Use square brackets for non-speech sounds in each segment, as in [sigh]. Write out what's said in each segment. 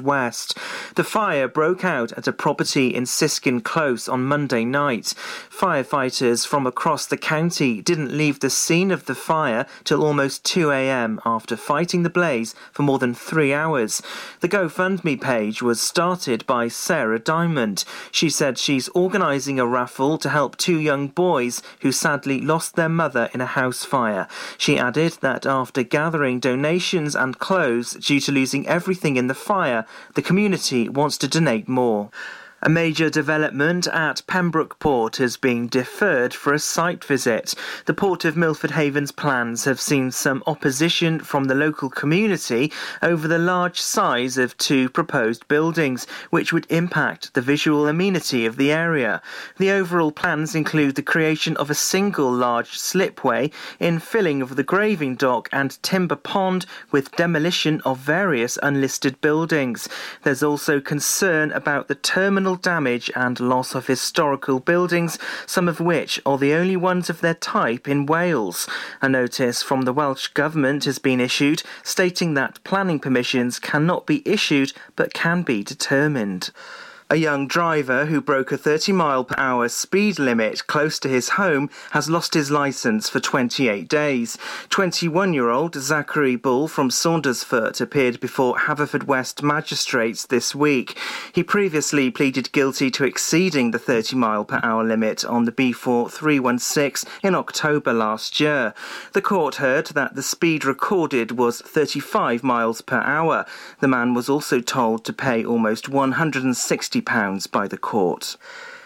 West. The fire broke out at a property in Siskin Close on Monday night. Firefighters from across the county didn't leave the scene of the fire till almost 2 a.m. after fighting the blaze for more than three hours. The GoFundMe page was started by Sarah Diamond. She said she's organising a raffle to help two young boys who sadly lost their mother in a house fire. She added that after gathering donations and clothes due to losing everything in the fire, the community wants to donate more. A major development at Pembroke Port has been deferred for a site visit. The Port of Milford Haven's plans have seen some opposition from the local community over the large size of two proposed buildings, which would impact the visual amenity of the area. The overall plans include the creation of a single large slipway, infilling of the graving dock and timber pond, with demolition of various unlisted buildings. There's also concern about the terminal damage and loss of historical buildings, some of which are the only ones of their type in Wales. A notice from the Welsh Government has been issued stating that planning permissions cannot be issued but can be determined. A young driver who broke a 30 mile per hour speed limit close to his home has lost his licence for 28 days. 21 year old Zachary Bull from Saundersfoot appeared before Haverfordwest magistrates this week. He previously pleaded guilty to exceeding the 30 mile per hour limit on the B4 316 in October last year. The court heard that the speed recorded was 35 miles per hour. The man was also told to pay almost 160 £50 by the court.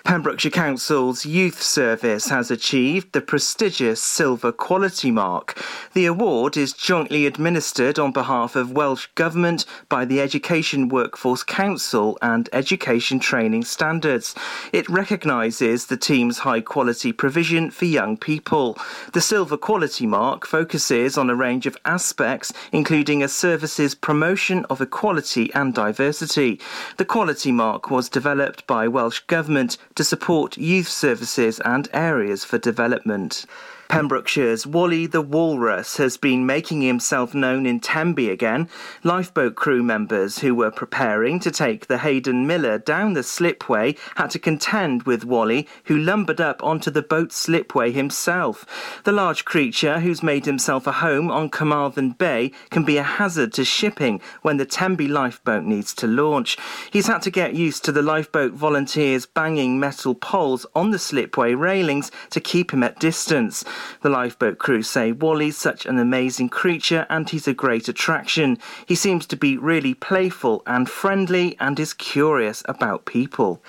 Pembrokeshire Council's Youth Service has achieved the prestigious Silver Quality Mark. The award is jointly administered on behalf of Welsh Government by the Education Workforce Council and Education Training Standards. It recognises the team's high quality provision for young people. The Silver Quality Mark focuses on a range of aspects, including a service's promotion of equality and diversity. The Quality Mark was developed by Welsh Government to support youth services and areas for development. Pembrokeshire's Wally the Walrus has been making himself known in Tenby again. Lifeboat crew members who were preparing to take the Haydn Miller down the slipway had to contend with Wally, who lumbered up onto the boat's slipway himself. The large creature, who's made himself a home on Carmarthen Bay, can be a hazard to shipping when the Tenby lifeboat needs to launch. He's had to get used to the lifeboat volunteers banging metal poles on the slipway railings to keep him at distance. The lifeboat crew say Wally's such an amazing creature and he's a great attraction. He seems to be really playful and friendly and is curious about people.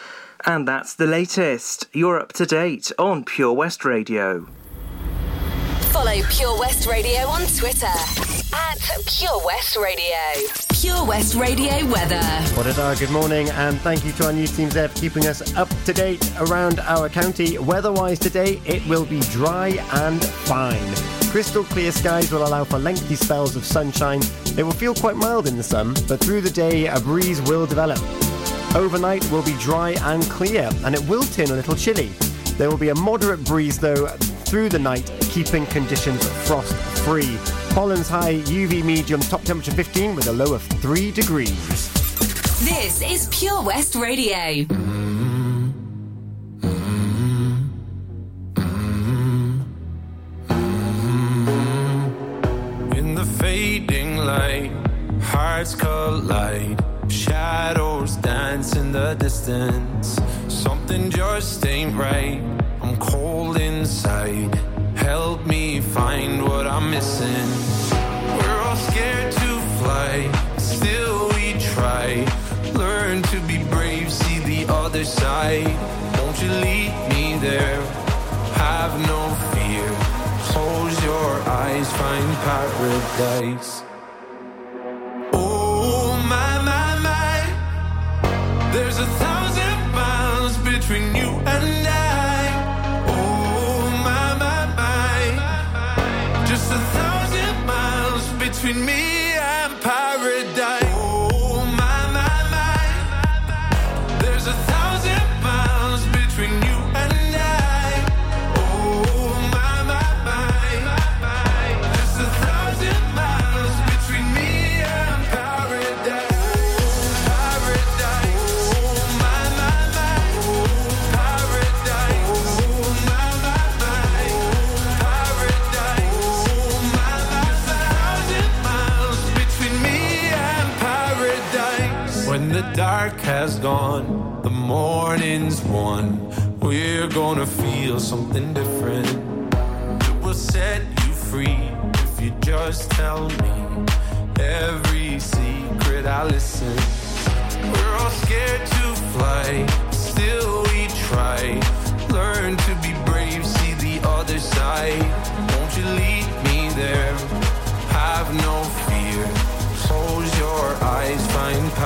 And that's the latest. You're up to date on Pure West Radio. Follow Pure West Radio on Twitter at Pure West Radio. Pure West Radio weather. What a good morning, and thank you to our news teams there for keeping us up to date around our county. Weather-wise today, it will be dry and fine. Crystal clear skies will allow for lengthy spells of sunshine. It will feel quite mild in the sun, but through the day, a breeze will develop. Overnight will be dry and clear, and it will turn a little chilly. There will be a moderate breeze, though, through the night, keeping conditions frost free. Pollen's high, UV medium, top temperature 15 with a low of 3 degrees. This is Pure West Radio. In the fading light, hearts collide. Shadows dance in the distance. Something just ain't right. I'm cold inside. Help me find what I'm missing. We're all scared to fly, still we try. Learn to be brave, see the other side. Won't you lead me there? Have no fear. Close your eyes, find paradise. Between you and I. Oh my my my, just a thousand miles between me dark has gone, the morning's won. We're gonna feel something different. It will set you free if you just tell me every secret I listen. We're all scared to fly, still we try. Learn to be brave, see the other side.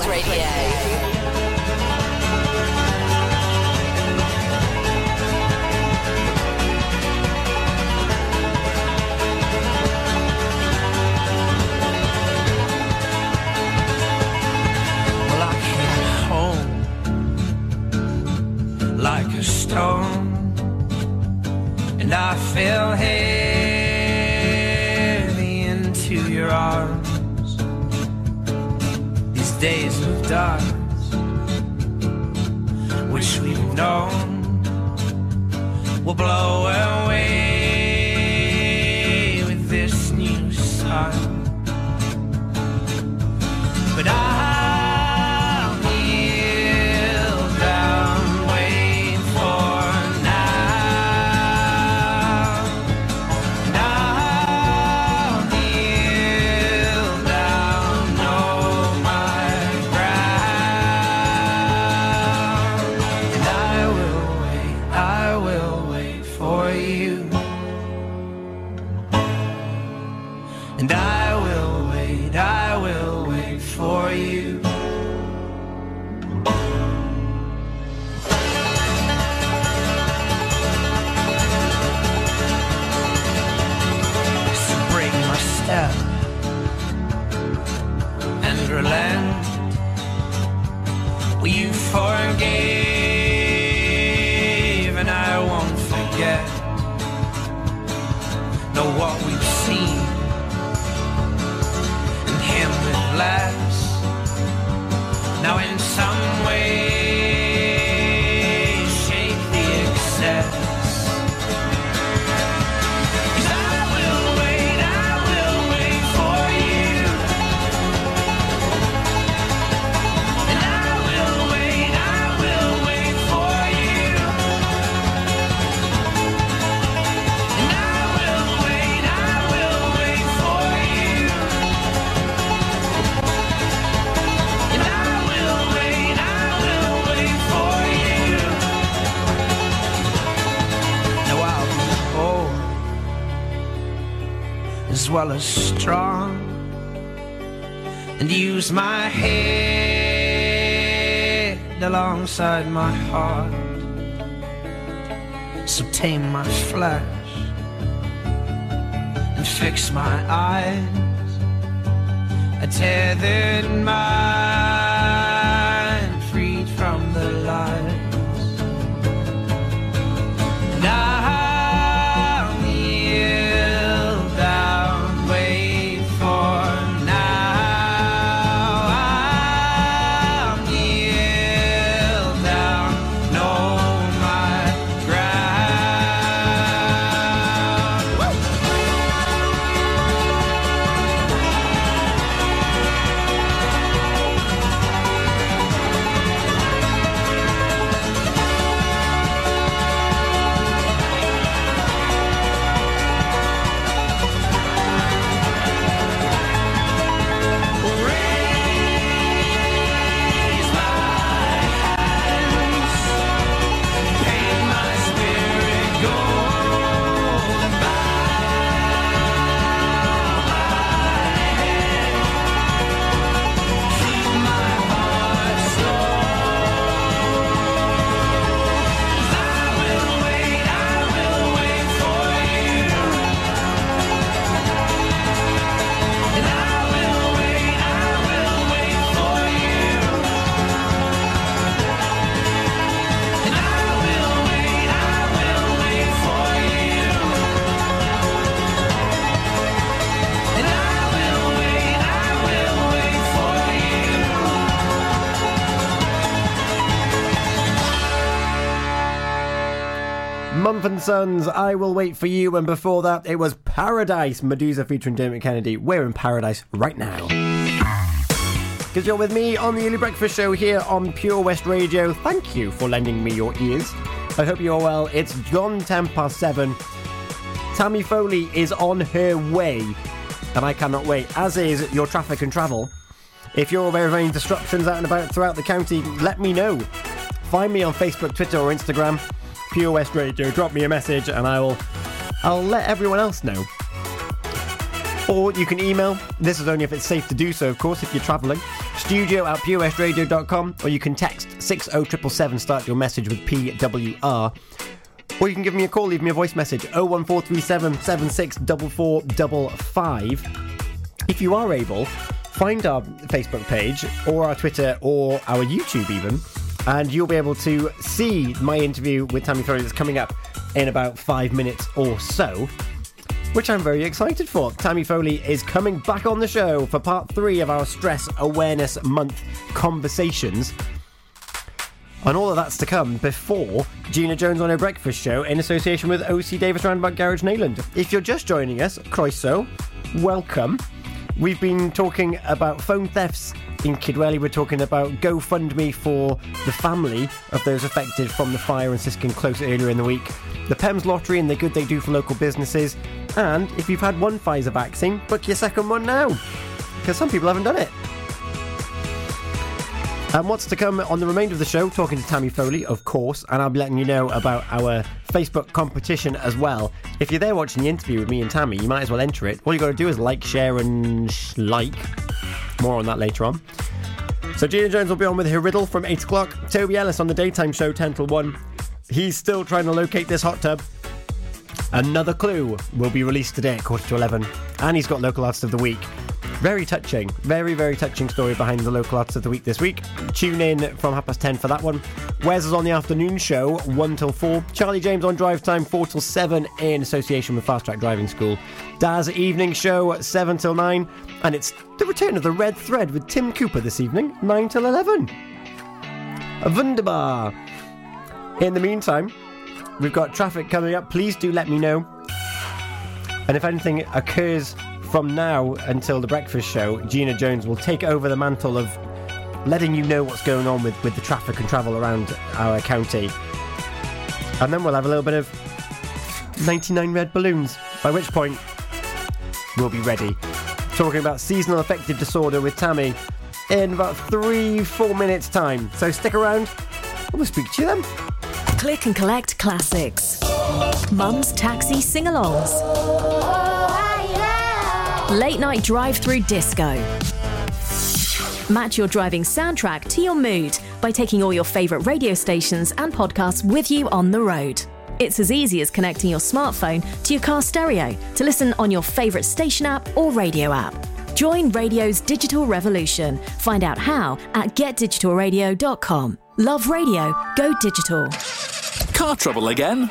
West Radio. Like a stone, and I fell heavy days of dark, which we've known, will blow away as strong and use my head alongside my heart. So tame my flesh and fix my eyes. A tethered Sons, I Will Wait For You, and before that, it was Paradise, Meduza featuring Dermot Kennedy. We're in Paradise right now. Because you're with me on the Early Breakfast Show here on Pure West Radio. Thank you for lending me your ears. I hope you're well. It's gone 10 past 7. Tammy Foley is on her way, and I cannot wait, as is your traffic and travel. If you're aware of any disruptions out and about throughout the county, let me know. Find me on Facebook, Twitter, or Instagram. Pure West Radio. Drop me a message, and I will. I'll let everyone else know. Or you can email. This is only if it's safe to do so, of course, if you're travelling. Studio at purewestradio.com, or you can text 60777, start your message with PWR. Or you can give me a call, leave me a voice message 01437 764455. If you are able, find our Facebook page or our Twitter or our YouTube even, and you'll be able to see my interview with Tammy Foley that's coming up in about five minutes or so. Which I'm very excited for. Tammy Foley is coming back on the show for part three of our Stress Awareness Month conversations. And all of that's to come before Gina Jones on her breakfast show in association with OC Davis Roundabout Garage Nayland. If you're just joining us, Croeso, welcome. We've been talking about phone thefts in Kidwelly. We're talking about GoFundMe for the family of those affected from the fire in Siskin Close earlier in the week. The PEMS lottery and the good they do for local businesses. And if you've had one Pfizer vaccine, book your second one now. Because some people haven't done it. And what's to come on the remainder of the show, talking to Tammy Foley, of course, and I'll be letting you know about our Facebook competition as well. If you're there watching the interview with me and Tammy, you might as well enter it. All you got to do is like, share, and sh- like. More on that later on. So Gina Jones will be on with her riddle from 8 o'clock. Toby Ellis on the daytime show 10 till 1. He's still trying to locate this hot tub. Another clue will be released today at quarter to 11. And he's got local artist of the week. Very touching, very, very touching story behind the local artist of the week this week. Tune in from half past 10 for that one. Wes is on the afternoon show, 1 till 4. Charlie James on drive time, 4 till 7 in association with Fast Track Driving School. Daz evening show, 7 till 9. And it's the return of the red thread with Tim Cooper this evening, 9 till 11. Wunderbar. In the meantime, we've got traffic coming up. Please do let me know. And if anything occurs from now until the breakfast show, Gina Jones will take over the mantle of letting you know what's going on with, with the traffic and travel around our county. And then we'll have a little bit of 99 red balloons, by which point we'll be ready. Talking about seasonal affective disorder with Tammy in about three, four minutes' time. So stick around, and we'll speak to you then. Click and collect classics. Mum's taxi sing alongs. Late night drive through disco. Match your driving soundtrack to your mood by taking all your favourite radio stations and podcasts with you on the road. It's as easy as connecting your smartphone to your car stereo to listen on your favourite station app or radio app. Join radio's digital revolution. Find out how at getdigitalradio.com. Love radio, go digital. Car trouble again?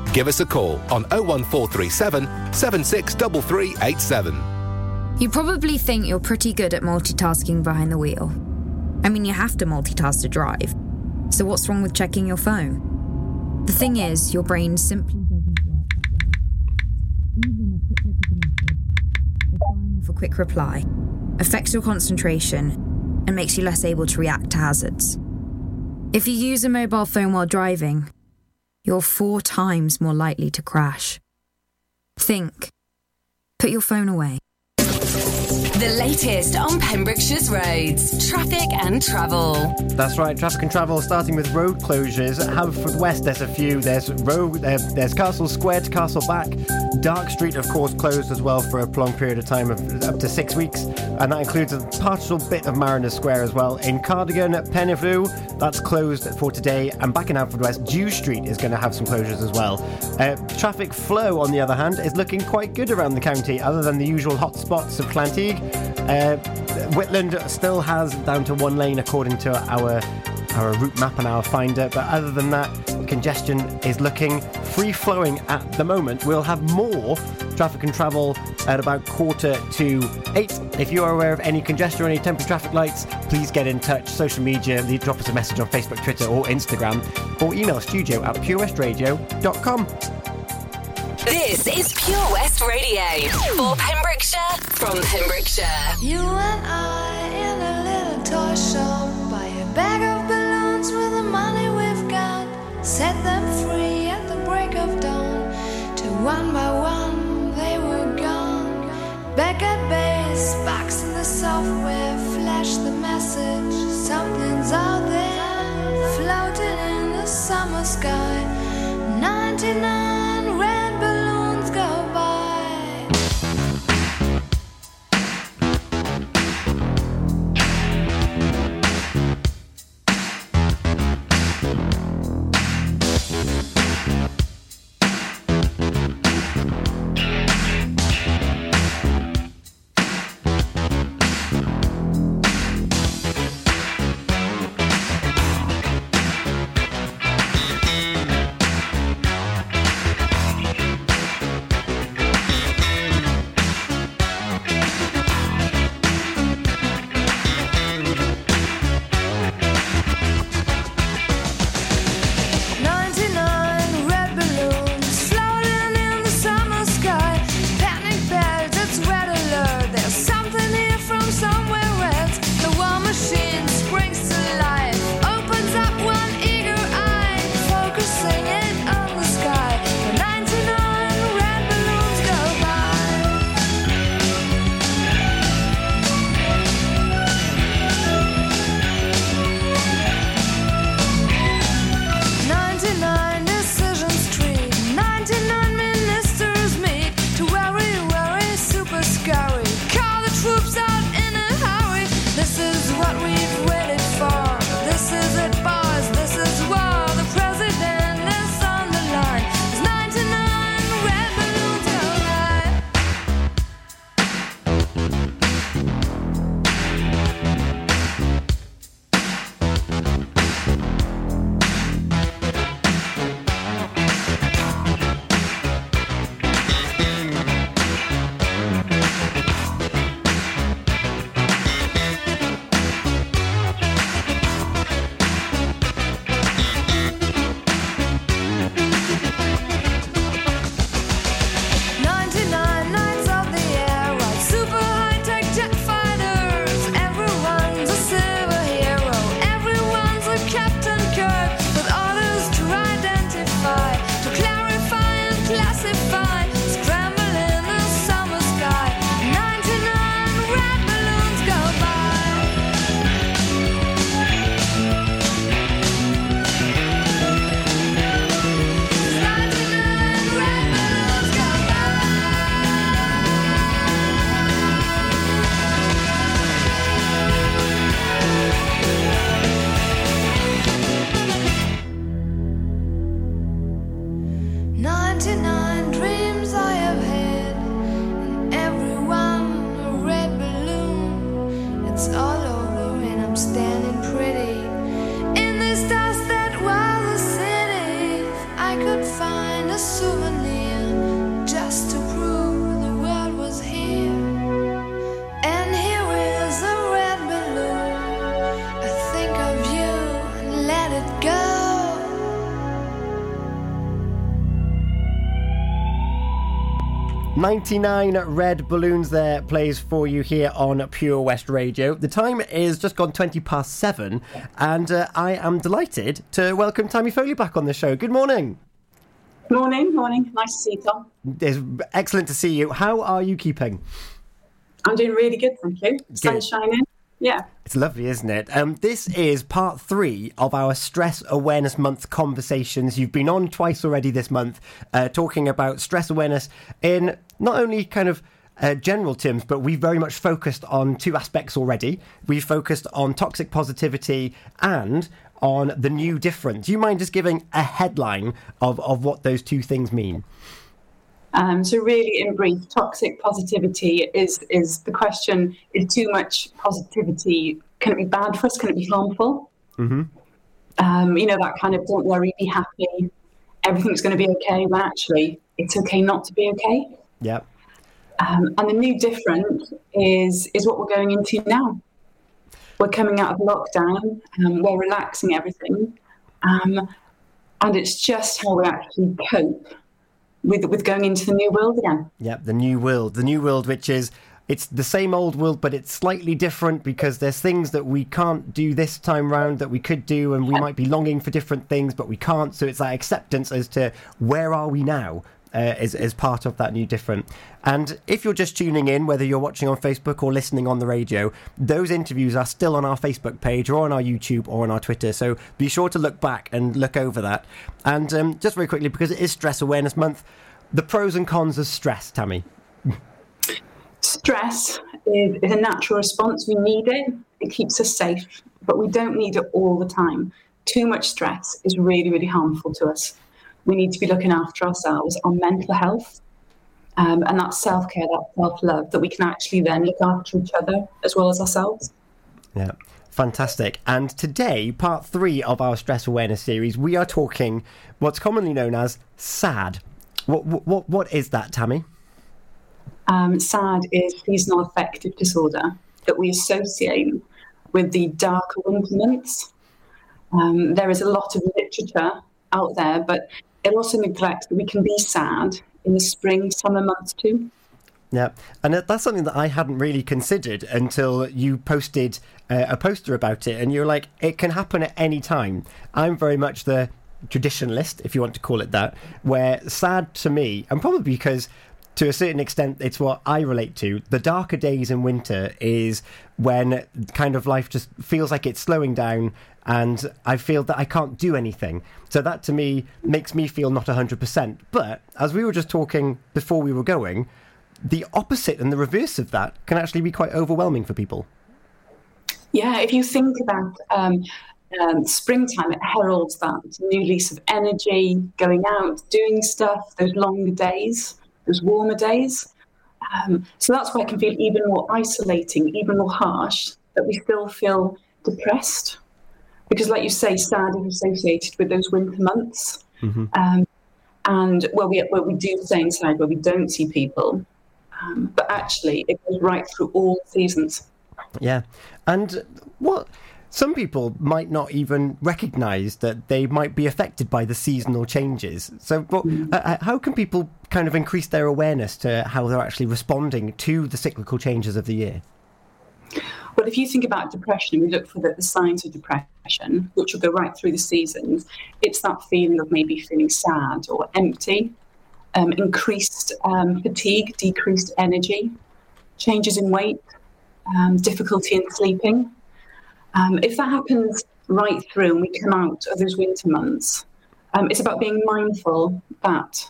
Give us a call on 01437 763387. You probably think you're pretty good at multitasking behind the wheel. I mean, you have to multitask to drive. So, what's wrong with checking your phone? The thing is, your brain simply doesn't work. Even a quick reply, affects your concentration and makes you less able to react to hazards. If you use a mobile phone while driving, you're four times more likely to crash. Think. Put your phone away. The latest on Pembrokeshire's roads, traffic and travel. That's right, traffic and travel starting with road closures. At Haverfordwest, there's a few. There's road, there, there's Castle Square to Castle Back. Dark Street, of course, closed as well for a prolonged period of time of up to six weeks, and that includes a partial bit of Mariners Square as well. In Cardigan, at Pennyflew, that's closed for today, and back in Haverfordwest, Dew Street is going to have some closures as well. Uh, traffic flow, on the other hand, is looking quite good around the county, other than the usual hot spots of Clanteague. Uh, Whitland still has down to one lane according to our our route map and our finder, but other than that, congestion is looking free flowing at the moment. We'll have more traffic and travel at about quarter to eight. If you are aware of any congestion or any temporary traffic lights, please get in touch. Social media, drop us a message on Facebook, Twitter, or Instagram, or email studio at purewestradio.com. This is Pure West Radio for Pembrokeshire from Pembrokeshire. You and I in a little toy shop buy a bag of balloons with the money we've got. Set them free at the break of dawn. To one by one they were gone. Back at base, box in the software, flash the message. Something's out there, floating in the summer sky. 99 99 red balloons there plays for you here on Pure West Radio. The time is just gone 20 past seven, and uh, I am delighted to welcome Tammy Foley back on the show. Good morning. Morning, morning. Nice to see you, Tom. It's excellent to see you. How are you keeping? I'm doing really good, thank you. Sun's shining. Yeah. It's lovely, isn't it? Um, this is part three of our Stress Awareness Month conversations. You've been on twice already this month, uh, talking about stress awareness in not only kind of uh, general terms, but we've very much focused on two aspects already. We've focused on toxic positivity and on the new difference. Do you mind just giving a headline of, of what those two things mean? Um, so really, in brief, toxic positivity is is the question: Is too much positivity can it be bad for us? Can it be harmful? Mm-hmm. Um, you know that kind of don't worry, be happy, everything's going to be okay. When actually, it's okay not to be okay. Yeah. Um, and the new different is is what we're going into now. We're coming out of lockdown. Um, we're relaxing everything, um, and it's just how we actually cope with with going into the new world again. Yep, the new world. The new world, which is it's the same old world, but it's slightly different because there's things that we can't do this time round that we could do, and we might be longing for different things, but we can't. So it's that acceptance as to where are we now. Uh, is, is part of that new different. And if you're just tuning in, whether you're watching on Facebook or listening on the radio, those interviews are still on our Facebook page or on our YouTube or on our Twitter. So be sure to look back and look over that. And um, just very quickly, because it is Stress Awareness Month, the pros and cons of stress, Tammy. Stress is, is a natural response. We need it. It keeps us safe, but we don't need it all the time. Too much stress is really, really harmful to us. We need to be looking after ourselves, our mental health, um, and that self care, that self love, that we can actually then look after each other as well as ourselves. Yeah. Fantastic. And today, part three of our stress awareness series, we are talking what's commonly known as SAD. What, what, what is that, Tammy? Um, SAD is seasonal affective disorder that we associate with the darker winter months. Um, there is a lot of literature out there, but it also neglects that we can be sad in the spring, summer months too. Yeah, and that's something that I hadn't really considered until you posted uh, a poster about it, and you're like, it can happen at any time. I'm very much the traditionalist, if you want to call it that, where sad to me, and probably because to a certain extent it's what I relate to, the darker days in winter is when kind of life just feels like it's slowing down and I feel that I can't do anything. So that to me makes me feel not 100%. But as we were just talking before we were going, the opposite and the reverse of that can actually be quite overwhelming for people. Yeah, if you think about um, um, springtime, it heralds that new lease of energy, going out, doing stuff, those longer days, those warmer days. Um, so that's why it can feel even more isolating, even more harsh, that we still feel depressed. Because, like you say, sad is associated with those winter months. Mm-hmm. Um, and where we, where we do stay inside, where we don't see people. Um, but actually, it goes right through all seasons. Yeah. And what some people might not even recognize that they might be affected by the seasonal changes. So, what, uh, how can people kind of increase their awareness to how they're actually responding to the cyclical changes of the year? Well, if you think about depression, we look for the, the signs of depression, which will go right through the seasons. It's that feeling of maybe feeling sad or empty, um, increased um, fatigue, decreased energy, changes in weight, um, difficulty in sleeping. Um, if that happens right through and we come out of those winter months, um, it's about being mindful that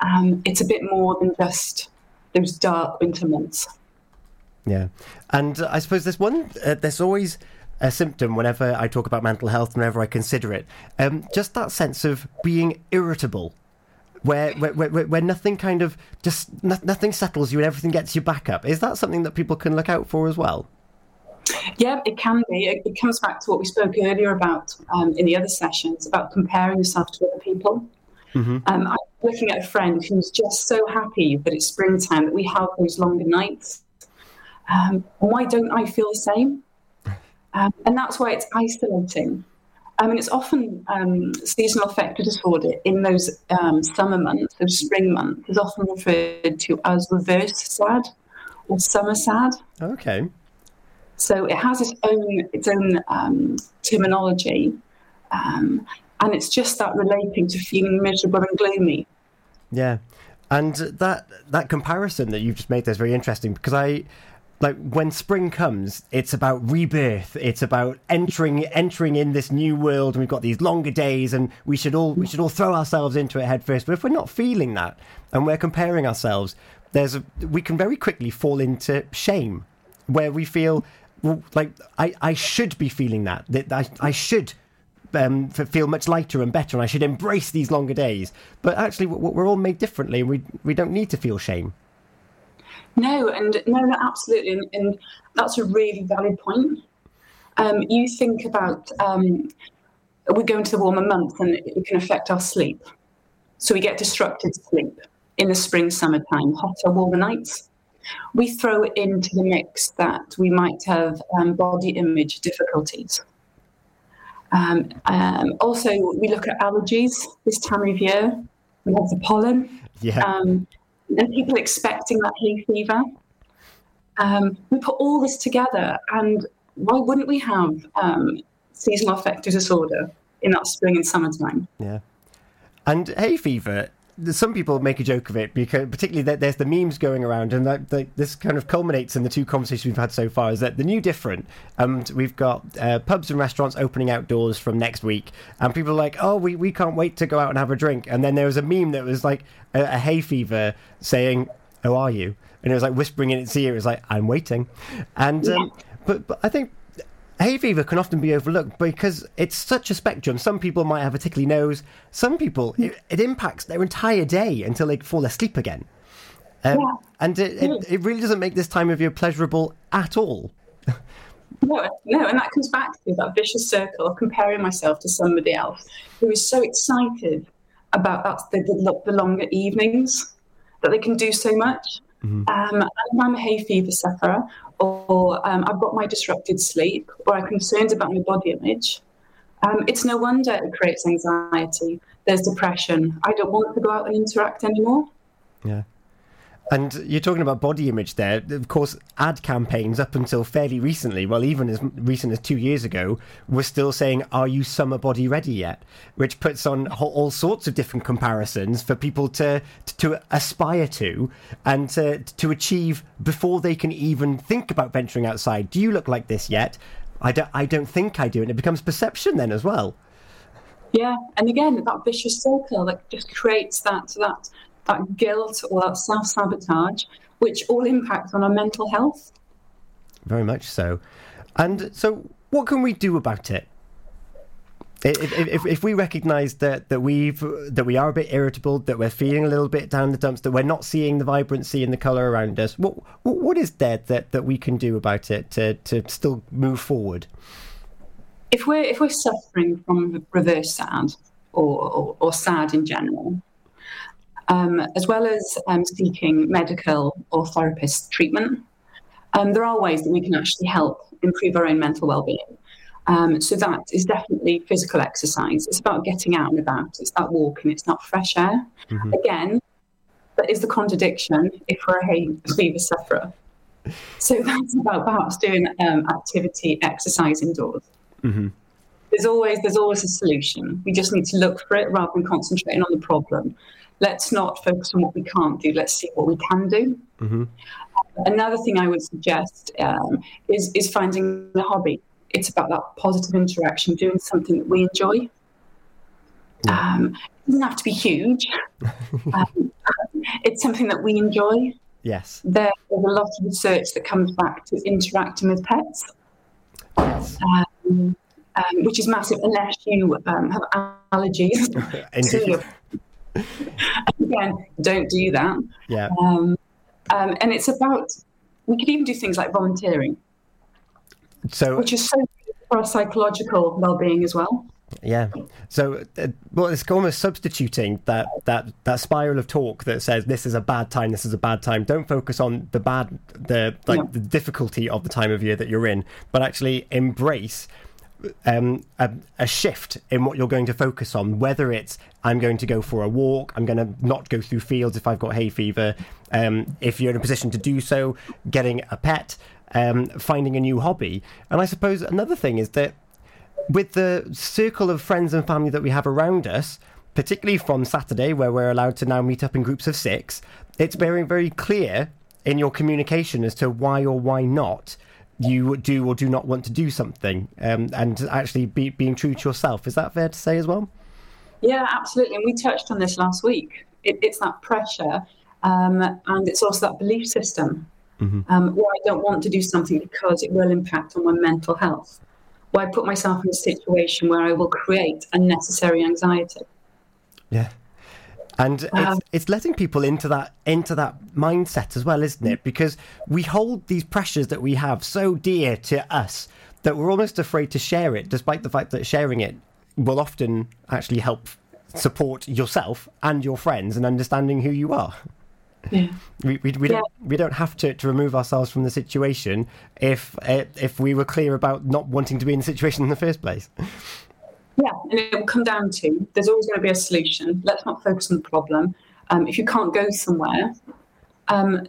um, it's a bit more than just those dark winter months. Yeah, and I suppose there's one. Uh, there's always a symptom whenever I talk about mental health, whenever I consider it. Um, just that sense of being irritable, where where, where, where nothing kind of just no, nothing settles you and everything gets you back up. Is that something that people can look out for as well? Yeah, it can be. It, it comes back to what we spoke earlier about um, in the other sessions about comparing yourself to other people. Mm-hmm. Um, I'm looking at a friend who's just so happy that it's springtime, that we have those longer nights. Um, why don't I feel the same? Um, and that's why it's isolating. I mean, it's often um, seasonal affective disorder in those um, summer months, those spring months, is often referred to as reverse sad or summer sad. Okay. So it has its own its own um, terminology, um, and it's just that relating to feeling miserable and gloomy. Yeah, and that that comparison that you've just made there is very interesting because I like when spring comes, it's about rebirth. It's about entering entering in this new world, and we've got these longer days, and we should all we should all throw ourselves into it head first. But if we're not feeling that, and we're comparing ourselves, there's a we can very quickly fall into shame, where we feel like I, I should be feeling that that I, I should um, feel much lighter and better, and I should embrace these longer days. But actually, we're all made differently, and we we don't need to feel shame. No, and no, no, absolutely, and, and that's a really valid point. Um, you think about um, we go into the warmer months, and it can affect our sleep. So we get disrupted sleep in the spring, summertime, hotter, warmer nights we throw into the mix that we might have um, body image difficulties. Um, um, also, we look at allergies this time of year. We have the pollen. Yeah. And people expecting that hay fever. Um, we put all this together, and why wouldn't we have um, seasonal affective disorder in that spring and summertime? Yeah. And hay fever some people make a joke of it because particularly there's the memes going around and that, that, this kind of culminates in the two conversations we've had so far is that the new different and we've got uh, pubs and restaurants opening outdoors from next week and people are like oh we, we can't wait to go out and have a drink. And then there was a meme that was like a, a hay fever saying how are you? And it was like whispering in its ear. It was like i'm waiting. And um, but, but i think hay fever can often be overlooked because it's such a spectrum. Some people might have a tickly nose. Some people, it, it impacts their entire day until they fall asleep again. Um, yeah. And it, it, it, really doesn't make this time of year pleasurable at all. no, no, and that comes back to that vicious circle of comparing myself to somebody else who is so excited about that, the, the, the longer evenings that they can do so much. Mm-hmm. Um, I'm a hay fever sufferer or um, I've got my disrupted sleep, or I'm concerned about my body image, um, it's no wonder it creates anxiety. There's depression. I don't want to go out and interact anymore. Yeah. And you're talking about body image there. Of course, ad campaigns up until fairly recently, well, even as recent as two years ago, were still saying, Are you summer body ready yet? Which puts on all sorts of different comparisons for people to, to aspire to and to, to achieve before they can even think about venturing outside. Do you look like this yet? I don't, I don't think I do. And it becomes perception then as well. Yeah, and again, that vicious circle that just creates that that that guilt or that self sabotage, which all impacts on our mental health. Very much so. And so, what can we do about it? If, if, if we recognise that, that we've that we are a bit irritable, that we're feeling a little bit down the dumps, that we're not seeing the vibrancy and the colour around us, what what is there that, that we can do about it to, to still move forward? If we're if we're suffering from reverse sad or, or, or sad in general, um, as well as um, seeking medical or therapist treatment. Um, there are ways that we can actually help improve our own mental well-being. Um, so that is definitely physical exercise. It's about getting out and about. It's that walking. It's not fresh air. Mm-hmm. Again, that is the contradiction if we're a fever sufferer. So that's about perhaps doing um, activity, exercise indoors. Mm-hmm. There's always there's always a solution. We just need to look for it rather than concentrating on the problem let's not focus on what we can't do. Let's see what we can do. Mm-hmm. Another thing I would suggest um, is is finding a hobby. It's about that positive interaction, doing something that we enjoy. Yeah. Um, it doesn't have to be huge. [laughs] um, it's something that we enjoy. Yes. There's a lot of research that comes back to interacting with pets, yes. um, um, which is massive unless you um, have allergies [laughs] Again, don't do that. Yeah. Um, um, and it's about, we could even do things like volunteering. So, which is so for our psychological well-being as well. Yeah. So, uh, well, it's almost substituting that that that spiral of talk that says this is a bad time, this is a bad time. Don't focus on the bad, the like yeah. the difficulty of the time of year that you're in, but actually embrace um, a, a shift in what you're going to focus on, whether it's I'm going to go for a walk, I'm going to not go through fields if I've got hay fever. Um, if you're in a position to do so, getting a pet, um, finding a new hobby. And I suppose another thing is that with the circle of friends and family that we have around us, particularly from Saturday, where we're allowed to now meet up in groups of six, it's very, very clear in your communication as to why or why not you do or do not want to do something, um, and actually be, being true to yourself. Is that fair to say as well? Yeah, absolutely. And we touched on this last week. It, it's that pressure, um, and it's also that belief system. Mm-hmm. Um, where I don't want to do something because it will impact on my mental health. Why put myself in a situation where I will create unnecessary anxiety. Yeah. And Um, it's, it's letting people into that into that mindset as well, isn't it? Because we hold these pressures that we have so dear to us that we're almost afraid to share it, despite the fact that sharing it will often actually help support yourself and your friends in understanding who you are. Yeah. We, we, we, don't, we don't have to, to remove ourselves from the situation if if we were clear about not wanting to be in the situation in the first place. Yeah, and it will come down to there's always going to be a solution. Let's not focus on the problem. Um, if you can't go somewhere, um,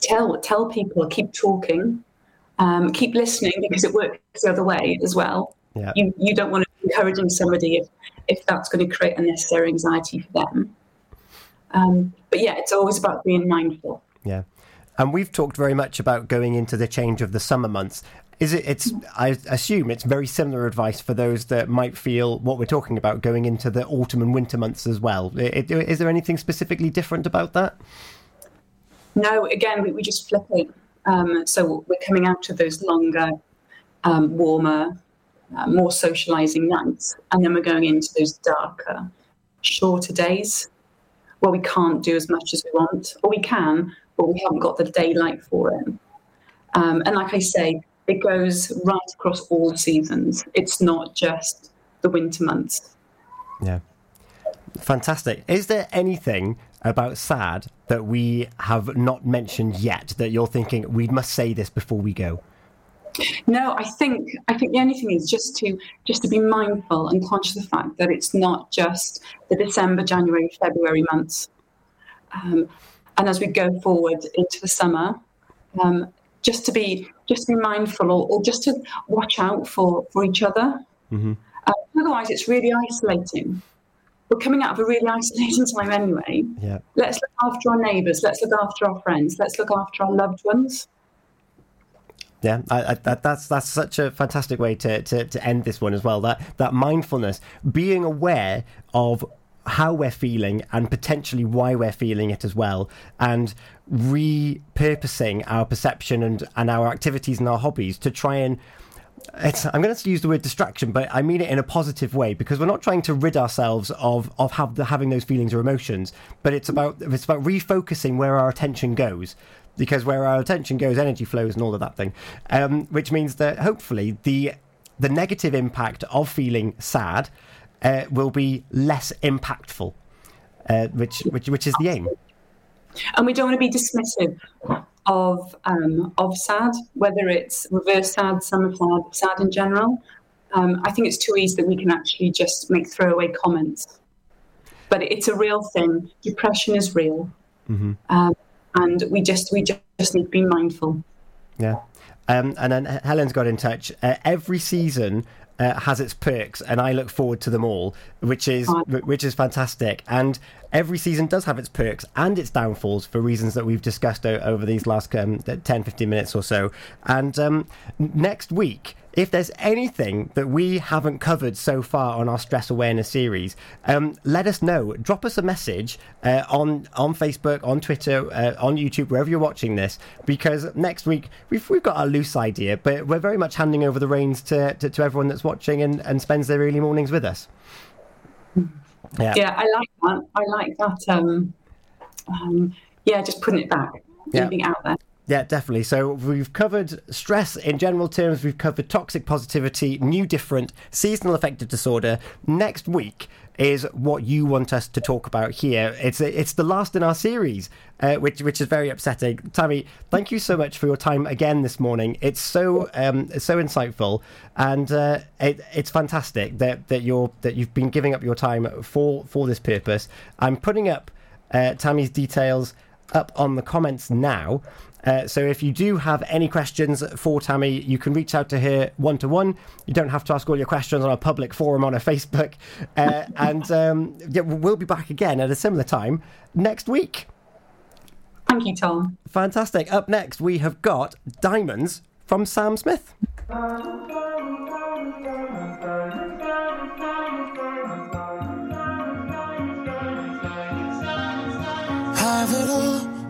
tell tell people, keep talking, um, keep listening because it works the other way as well. Yeah. You you don't want to be encouraging somebody if if that's going to create unnecessary anxiety for them. Um, but yeah, it's always about being mindful. Yeah. And we've talked very much about going into the change of the summer months. Is it? It's. I assume it's very similar advice for those that might feel what we're talking about going into the autumn and winter months as well. Is there anything specifically different about that? No, again, we, we just flip it. Um, so we're coming out of those longer, um, warmer, uh, more socializing nights, and then we're going into those darker, shorter days where we can't do as much as we want, or we can, but we haven't got the daylight for it. Um, and like I say, it goes right across all seasons. It's not just the winter months. Yeah. Fantastic. Is there anything about SAD that we have not mentioned yet that you're thinking we must say this before we go? No, I think I think the only thing is just to just to be mindful and conscious of the fact that it's not just the December, January, February months, um, and as we go forward into the summer, um, just to be just to be mindful or, or just to watch out for for each other. Mm-hmm. Uh, otherwise, it's really isolating. We're coming out of a really isolating [laughs] time anyway. Yeah. Let's look after our neighbours. Let's look after our friends. Let's look after our loved ones. Yeah, I, I, that, that's that's such a fantastic way to, to, to end this one as well. That that mindfulness, being aware of how we're feeling and potentially why we're feeling it as well, and repurposing our perception and, and our activities and our hobbies to try and it's, I'm going to use the word distraction, but I mean it in a positive way because we're not trying to rid ourselves of of have having those feelings or emotions, but it's about it's about refocusing where our attention goes. Because where our attention goes, energy flows, and all of that thing, um, which means that hopefully the the negative impact of feeling sad uh, will be less impactful, uh, which which which is the aim. and we don't want to be dismissive of um, of sad, whether it's reverse sad, summer sad, sad in general. Um, I think it's too easy that we can actually just make throwaway comments, but it's a real thing. Depression is real, Mm-hmm. um, and we just we just, need to be mindful. Yeah. Um, and then Helen's got in touch. Uh, every season uh, has its perks, and I look forward to them all, which is which is fantastic. And every season does have its perks and its downfalls for reasons that we've discussed o- over these last um, 10, 15 minutes or so. And um, next week, if there's anything that we haven't covered so far on our stress awareness series, um, let us know. Drop us a message uh, on on Facebook, on Twitter, uh, on YouTube, wherever you're watching this, because next week we've we've got a loose idea, but we're very much handing over the reins to, to, to everyone that's watching and, and spends their early mornings with us. Yeah. Yeah, I like that. I like that. Um, um, yeah, just putting it back, Yeah. leaving it out there. Yeah, definitely. So we've covered stress in general terms, we've covered toxic positivity, new different, seasonal affective disorder. Next week is what you want us to talk about here. It's it's the last in our series, uh, which which is very upsetting. Tammy, thank you so much for your time again this morning. It's so um, so insightful, and uh, it, it's fantastic that that you're that you've been giving up your time for for this purpose. I'm putting up uh, Tammy's details up on the comments now. Uh, so if you do have any questions for Tammy, you can reach out to her one to one. You don't have to ask all your questions on a public forum on her Facebook. Uh, [laughs] and um, yeah, we'll be back again at a similar time next week. Thank you, Tom. Fantastic. Up next, we have got Diamonds from Sam Smith. Have it all,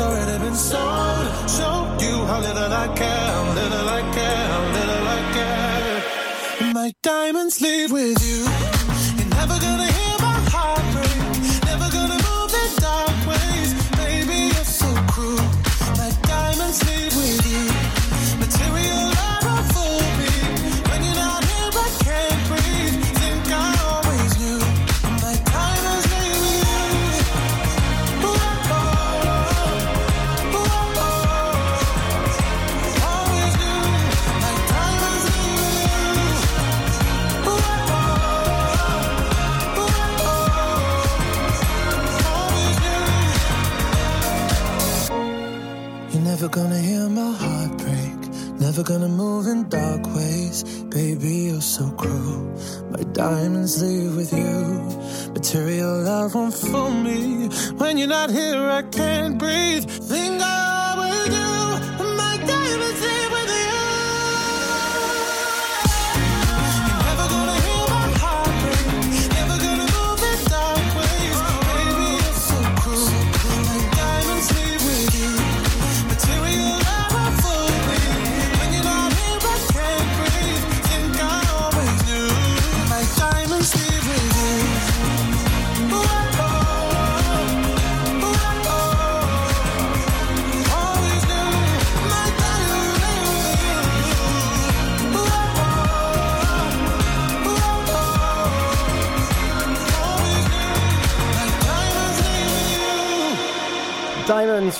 already been sold. Show you how little I care, little I care, little I care. My diamonds leave with you. You're never gonna Here,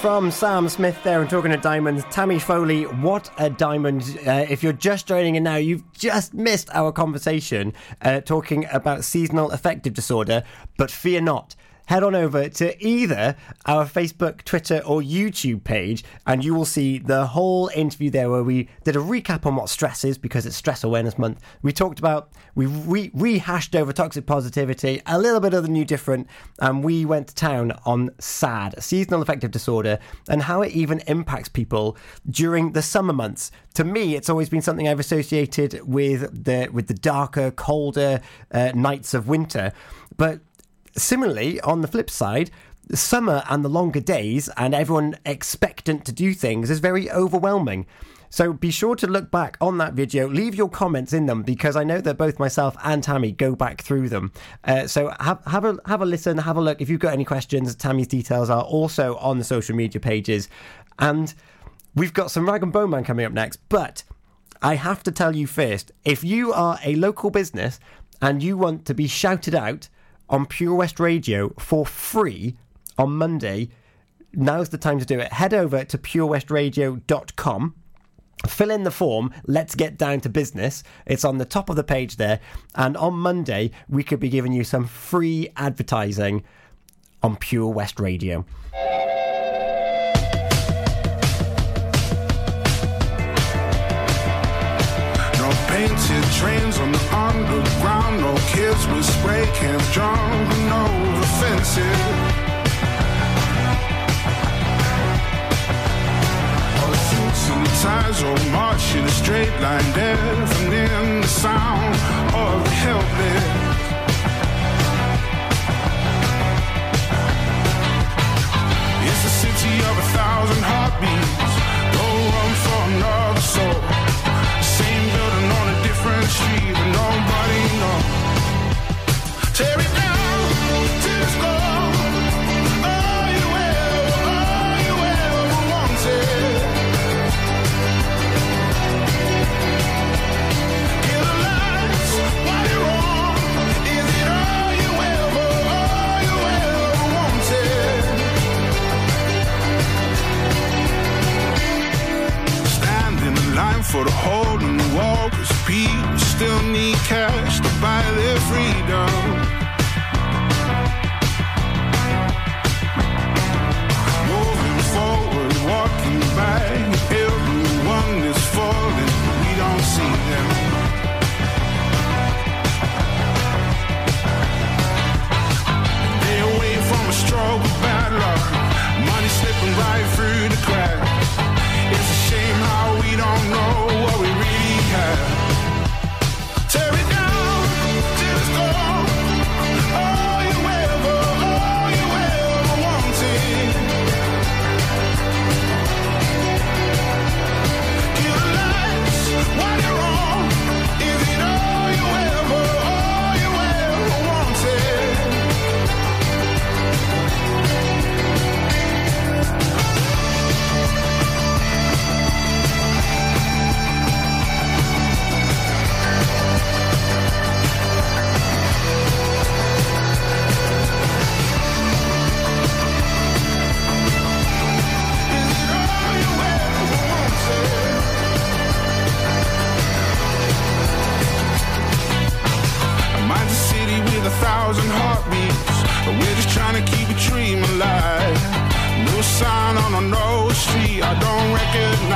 from Sam Smith there, and talking to diamonds, Tammy Foley. What a diamond! Uh, if you're just joining in now, you've just missed our conversation uh, talking about seasonal affective disorder. But fear not. Head on over to either our Facebook, Twitter, or YouTube page, and you will see the whole interview there where we did a recap on what stress is because it's Stress Awareness Month. We talked about, we re- rehashed over toxic positivity, a little bit of the new different, and we went to town on SAD, seasonal affective disorder, and how it even impacts people during the summer months. To me, it's always been something I've associated with the with the darker, colder uh, nights of winter, but Similarly, on the flip side, the summer and the longer days and everyone expectant to do things is very overwhelming. So be sure to look back on that video, leave your comments in them because I know that both myself and Tammy go back through them. Uh, so have have a have a listen, have a look. If you've got any questions, Tammy's details are also on the social media pages, and we've got some Rag and Bone Man coming up next. But I have to tell you first, if you are a local business and you want to be shouted out on Pure West Radio for free on Monday, now's the time to do it. Head over to purewestradio.com fill in the form let's get down to business. It's on the top of the page there. And on monday we could be giving you some free advertising on pure west radio painted trains on the underground. No kids with spray cans jumping over fences. All the suits and ties all march in a straight line, deafening the sound of the helpless. It's a city of a thousand heartbeats. No room for another soul. Different nobody knows. Tear it down to core. All you ever, all oh, you ever wanted. The lights on. Is it all you ever, all you ever wanted? Stand in the line for the people still need cash to buy their freedom on a no street I don't recognize.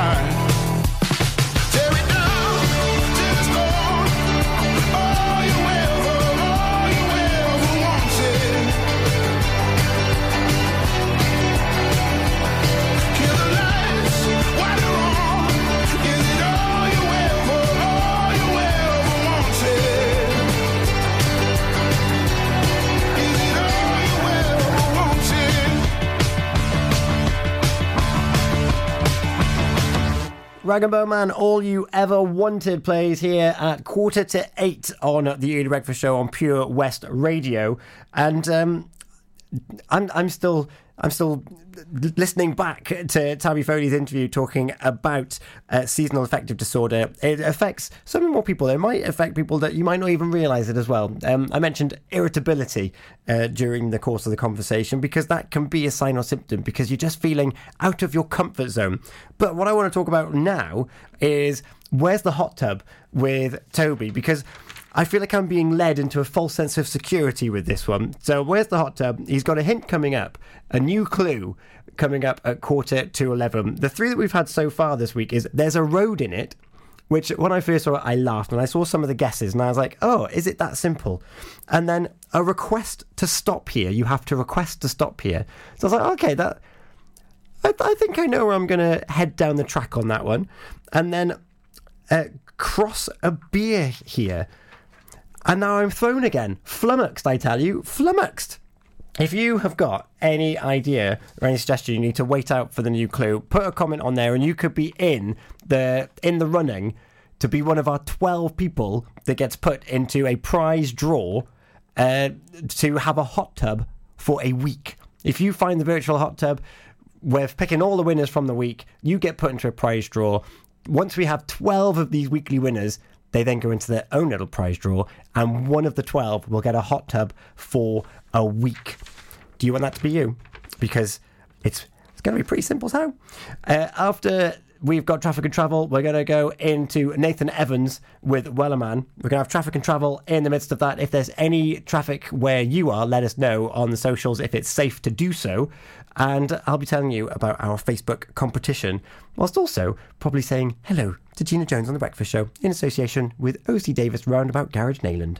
Rag and Bone Man, all you ever wanted plays here at quarter to eight on the Early Breakfast Show on Pure West Radio, and um, I'm I'm still I'm still listening back to Tammy Foley's interview talking about uh, seasonal affective disorder. It affects so many more people. It might affect people that you might not even realise it as well. Um, I mentioned irritability uh, during the course of the conversation because that can be a sign or symptom because you're just feeling out of your comfort zone. But what I want to talk about now is where's the hot tub with Toby because. I feel like I'm being led into a false sense of security with this one. So, where's the hot tub? He's got a hint coming up, a new clue coming up at quarter to 11. The three that we've had so far this week is there's a road in it, which when I first saw it, I laughed and I saw some of the guesses and I was like, oh, is it that simple? And then a request to stop here. You have to request to stop here. So I was like, okay, that. I, I think I know where I'm going to head down the track on that one. And then uh, cross a beer here. And now I'm thrown again. Flummoxed, I tell you. Flummoxed. If you have got any idea or any suggestion, you need to wait out for the new clue. Put a comment on there, and you could be in the in the running to be one of our twelve people that gets put into a prize draw uh, to have a hot tub for a week. If you find the virtual hot tub, we're picking all the winners from the week. You get put into a prize draw. Once we have 12 of these weekly winners, they then go into their own little prize draw, and one of the 12 will get a hot tub for a week. Do you want that to be you? Because it's it's going to be pretty simple so. Uh, after we've got traffic and travel, we're going to go into Nathan Evans with Wellerman. We're going to have traffic and travel in the midst of that. If there's any traffic where you are, let us know on the socials if it's safe to do so. And I'll be telling you about our Facebook competition, whilst also probably saying hello to Gina Jones on The Breakfast Show in association with OC Davis Roundabout Garage Neyland.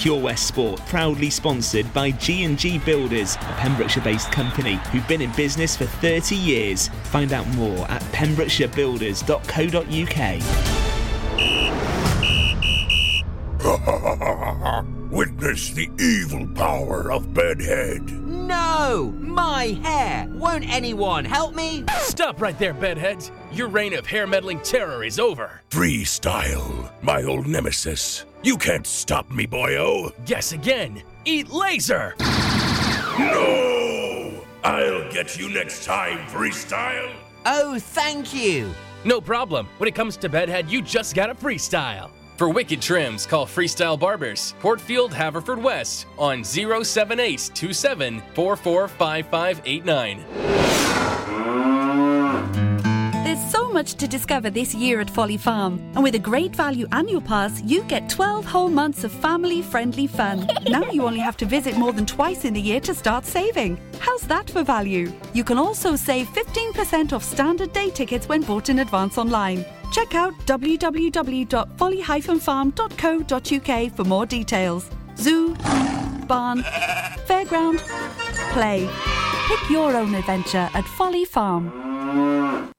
Pure West Sport, proudly sponsored by G&G Builders, a Pembrokeshire-based company who've been in business for 30 years. Find out more at pembrokeshirebuilders.co.uk. [laughs] Witness the evil power of Bedhead. No! My hair! Won't anyone help me? Stop right there, bedheads! Your reign of hair meddling terror is over. Freestyle, my old nemesis. You can't stop me, boyo. Guess again. Eat laser! No! I'll get you next time, freestyle. Oh, thank you. No problem. When it comes to bedhead, you just gotta freestyle. For wicked trims, call Freestyle Barbers, Portfield, Haverford West on 078 27 There's so much to discover this year at Folly Farm, and with a great value annual pass, you get 12 whole months of family friendly fun. [laughs] now you only have to visit more than twice in the year to start saving. How's that for value? You can also save 15% off standard day tickets when bought in advance online. Check out www.folly-farm.co.uk for more details. Zoo, barn, fairground, play. Pick your own adventure at Folly Farm.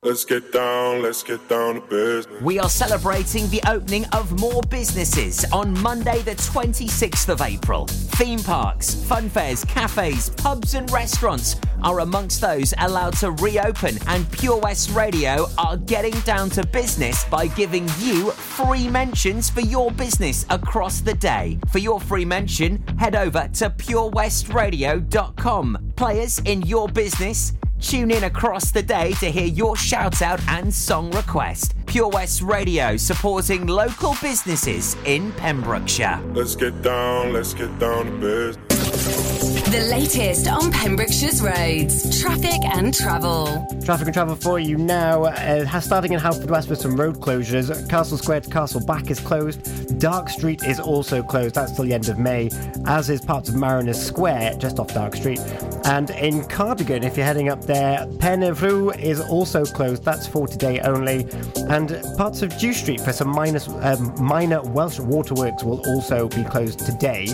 Let's get down, let's get down to business. We are celebrating the opening of more businesses on Monday, the 26th of April. Theme parks, fun fairs, cafes, pubs, and restaurants are amongst those allowed to reopen, and Pure West Radio are getting down to business by giving you free mentions for your business across the day. For your free mention, head over to purewestradio.com. Players in your business, Tune in across the day to hear your shout out and song request. Pure West Radio supporting local businesses in Pembrokeshire. Let's get down, let's get down to business. The latest on Pembrokeshire's roads, traffic and travel. Traffic and travel for you now. Uh, starting in Haverfordwest with some road closures. Castle Square to Castle Back is closed. Dark Street is also closed. That's till the end of May, as is parts of Mariners Square just off Dark Street. And in Cardigan, if you're heading up there, Penevru is also closed. That's for today only. And parts of Dew Street for some minor, um, minor Welsh waterworks will also be closed today.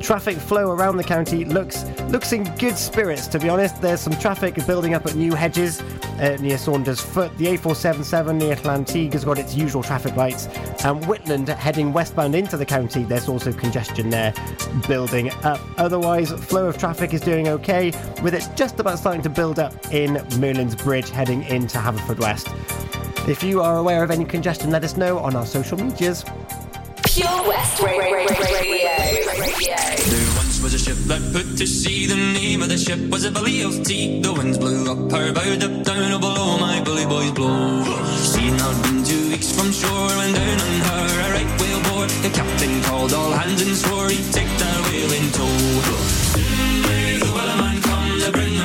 Traffic flow around the county looks looks in good spirits, to be honest. There's some traffic building up at New Hedges uh, near Saundersfoot. The A477 near Llanteg has got its usual traffic lights. And Whitland heading westbound into the county, there's also congestion there building up. Otherwise, flow of traffic is doing okay, with it just about starting to build up in Merlin's Bridge heading into Haverfordwest. If you are aware of any congestion, let us know on our social medias. Pure West Ra- Ra- Ra- Radio. There once was a ship that put to sea. The name of the ship was a Billy of Tea. The winds blew up her bow, up down, oh below my bully boys blow. She had not been two weeks from shore when down on her a right whale bore. The captain called all hands and swore he'd take that whale in tow.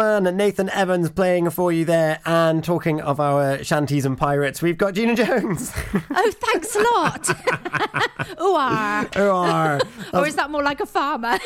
And Nathan Evans playing for you there, and talking of our shanties and pirates, we've got Gina [laughs] Jones. Oh, thanks a lot. Ooh. [laughs] Who are? [laughs] or is that more like a farmer?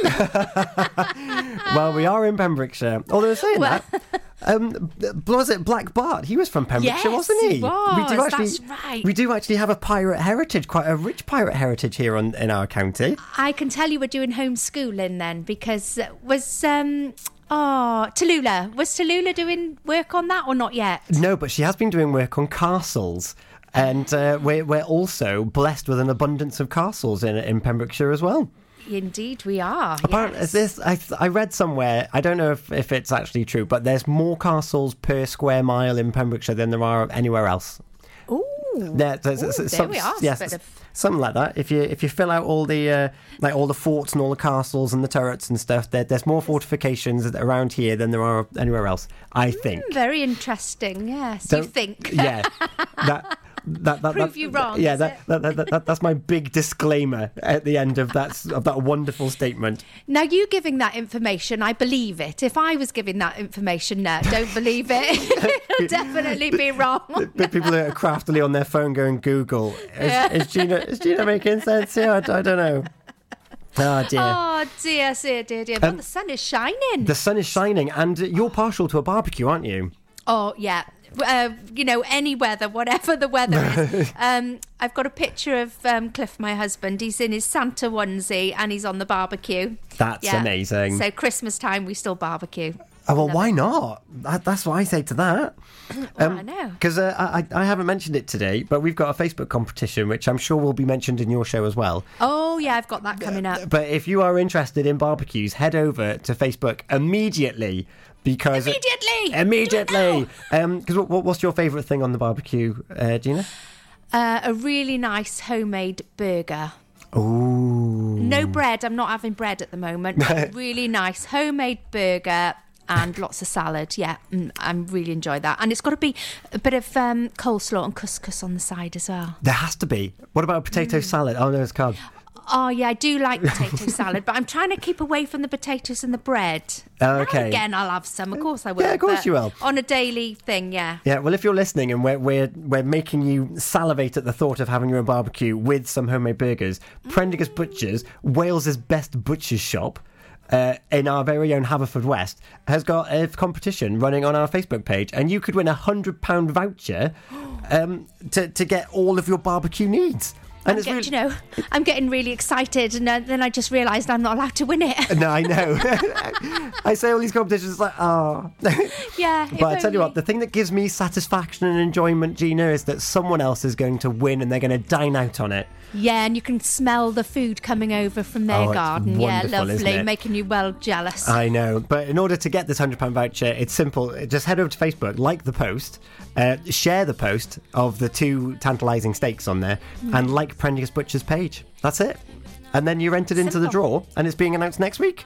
well, we are in Pembrokeshire. Although saying Well- that, um, was it Black Bart? He was from Pembrokeshire, Yes, wasn't he? he was. We do actually, That's right. We do actually have a pirate heritage, quite a rich pirate heritage here on, in our county. I can tell you we're doing homeschooling then because was um oh Tallulah was Tallulah doing work on that or not yet? No, but she has been doing work on castles. And uh, we're, we're also blessed with an abundance of castles in, in Pembrokeshire as well. Indeed, we are. Apparently, yes. this I, I read somewhere. I don't know if, if it's actually true, but there's more castles per square mile in Pembrokeshire than there are anywhere else. Yeah, Ooh, some- there we are. yes, something like that. If you if you fill out all the uh, like all the forts and all the castles and the turrets and stuff, there, there's more fortifications around here than there are anywhere else. I think. Very interesting. Yes, you think? Yeah. [laughs] That. That, that, Prove that- you wrong, Yeah, that, that, that, that, that's my big disclaimer at the end of that of that wonderful statement. Now, you giving that information, I believe it. If I was giving that information now, don't believe it. [laughs] It'll [laughs] definitely be wrong. But people that are craftily on their phone going Google. Is, Yeah. is Gina is Gina making sense here? I, I don't know. Oh dear. Oh dear, dear, dear, dear. But Um, the sun is shining. The sun is shining, and you're partial to a barbecue, aren't you? Oh yeah. Uh, you know, any weather, whatever the weather is. [laughs] um, I've got a picture of um, Cliff, my husband. He's in his Santa onesie and he's on the barbecue. That's amazing. So Christmas time, we still barbecue. Oh, well, why not? That, that's what I say to that. Well, I know. Because uh, I, I haven't mentioned it today, but we've got a Facebook competition, which I'm sure will be mentioned in your show as well. Oh yeah, I've got that coming up. But if you are interested in barbecues, head over to Facebook immediately because Immediately! immediately. Because what, what's your favourite thing on the barbecue, uh, Gina? Uh, a really nice homemade burger. Ooh. No bread. I'm not having bread at the moment. [laughs] really nice homemade burger and lots of salad. Yeah, mm, I really enjoy that. And it's got to be a bit of um, coleslaw and couscous on the side as well. There has to be. What about a potato salad? Oh no, it's carb. Oh yeah, I do like [laughs] potato salad, but I'm trying to keep away from the potatoes and the bread. Now Okay. again, I'll have some. Of course I will. Yeah, of course you will. On a daily thing, yeah. Yeah, well, if you're listening and we're, we're, we're making you salivate at the thought of having your own barbecue with some homemade burgers, Prendergast Butchers, Wales's best butcher's shop, uh, in our very own Haverfordwest, has got a competition running on our Facebook page, and you could win a £100 voucher [gasps] um, to, to get all of your barbecue needs. And get- really, you know, I'm getting really excited, and uh, then I just realised I'm not allowed to win it. No, I know. [laughs] [laughs] I say all these competitions like, oh. [laughs] yeah, But I tell you what, the thing that gives me satisfaction and enjoyment, Gina, is that someone else is going to win and they're going to dine out on it. Yeah, and you can smell the food coming over from their Oh, garden. Yeah, lovely, making you well jealous. I know. But in order to get this £100 voucher, it's simple. Just head over to Facebook, like the post, uh, share the post of the two tantalising steaks on there, Mm. and like Prendergast Butcher's page. That's it. And then you're entered into the draw, and it's being announced next week.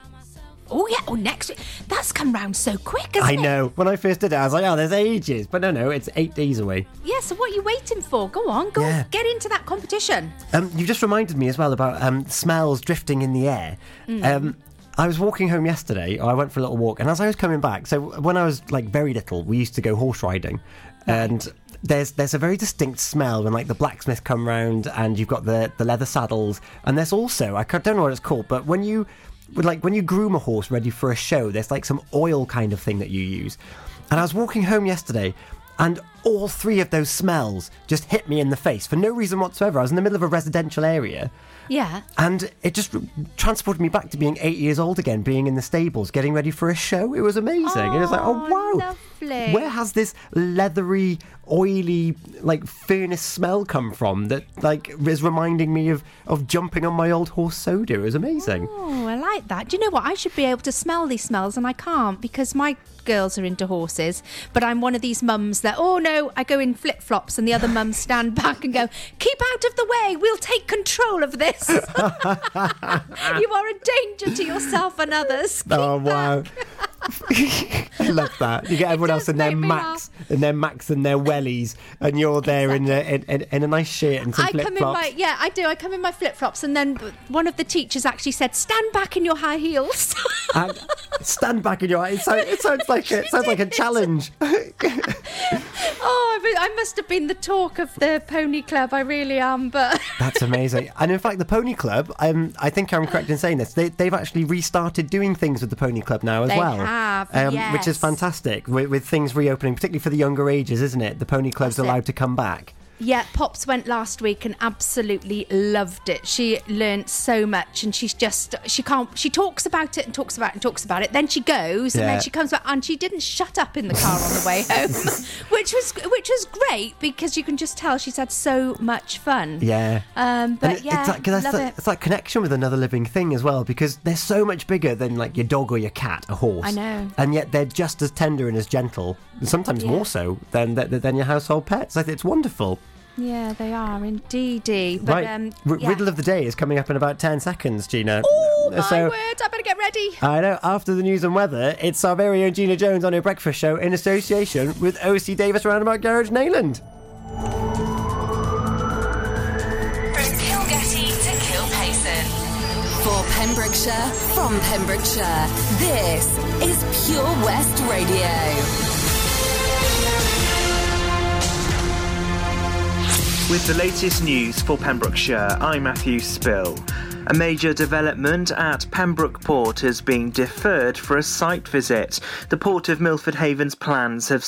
Oh yeah, oh next week. That's come round so quick, hasn't I it? know. When I first did it, I was like, oh, there's ages. But no, no, it's eight days away. Yeah, so what are you waiting for? Go on, go Yeah. get into that competition. Um, you just reminded me as well about um, smells drifting in the air. Mm. Um, I was walking home yesterday. I went for a little walk, and as I was coming back, so when I was like very little, we used to go horse riding, and there's there's a very distinct smell when like the blacksmith come round, and you've got the the leather saddles, and there's also I don't know what it's called, but when you like when you groom a horse ready for a show, there's like some oil kind of thing that you use. And I was walking home yesterday, and all three of those smells just hit me in the face for no reason whatsoever. I was in the middle of a residential area. Yeah. And it just transported me back to being eight years old again, being in the stables, getting ready for a show. It was amazing. it was like, oh wow, lovely. Where has this leathery, oily, like furnace smell come from? That like is reminding me of of jumping on my old horse soda. It was amazing. Oh, I like that. Do you know what? I should be able to smell these smells, and I can't because my girls are into horses. But I'm one of these mums that, oh no, I go in flip flops, and the other mums stand [laughs] back and go, keep out of the way. We'll take control of this. [laughs] you are a danger to yourself and others. Oh wow. [laughs] I love that. You get everyone else in their max, in their max and their wellies, and you're there in, a, in, in, a nice shirt and some I flip come in flops. my yeah, I do. I come in my flip flops, and then one of the teachers actually said, "Stand back in your high heels." [laughs] and stand back in your. It sounds, it sounds like a, it sounds like a challenge. [laughs] [laughs] oh, I, must have been the talk of the pony club. I really am, but That's amazing. And in fact, the Pony Club, um, I think I'm correct in saying this, they, they've actually restarted doing things with the Pony Club now as They well. have, Which is fantastic, with, with things reopening, particularly for the younger ages, isn't it? The Pony Club's That's it. allowed to come back. Yeah, Pops went last week and absolutely loved it. She learnt so much, and she's just she can't. She talks about it and talks about it and talks about it. Then she goes, and then she comes back, and she didn't shut up in the car on the way home, [laughs] which was which was great because you can just tell she's had so much fun. Yeah. Um, but it- yeah, it's, that, that's love that, it. it's that connection with another living thing as well, because they're so much bigger than like your dog or your cat, a horse. I know. And yet they're just as tender and as gentle, sometimes Yeah. more so than, than than your household pets. It's wonderful. Yeah, they are indeedy. But right, um, R- yeah. riddle of the day is coming up in about ten seconds, Gina. Oh my so, word! I better get ready. I know. After the news and weather, it's our very own Gina Jones on her breakfast show in association with OC Davis Roundabout Garage Neyland. From Kilgetty to Kilpaison. For Pembrokeshire, from Pembrokeshire, this is Pure West Radio. With the latest news for Pembrokeshire, I'm Matthew Spill. A major development at Pembroke Port is being deferred for a site visit. The Port of Milford Haven's plans have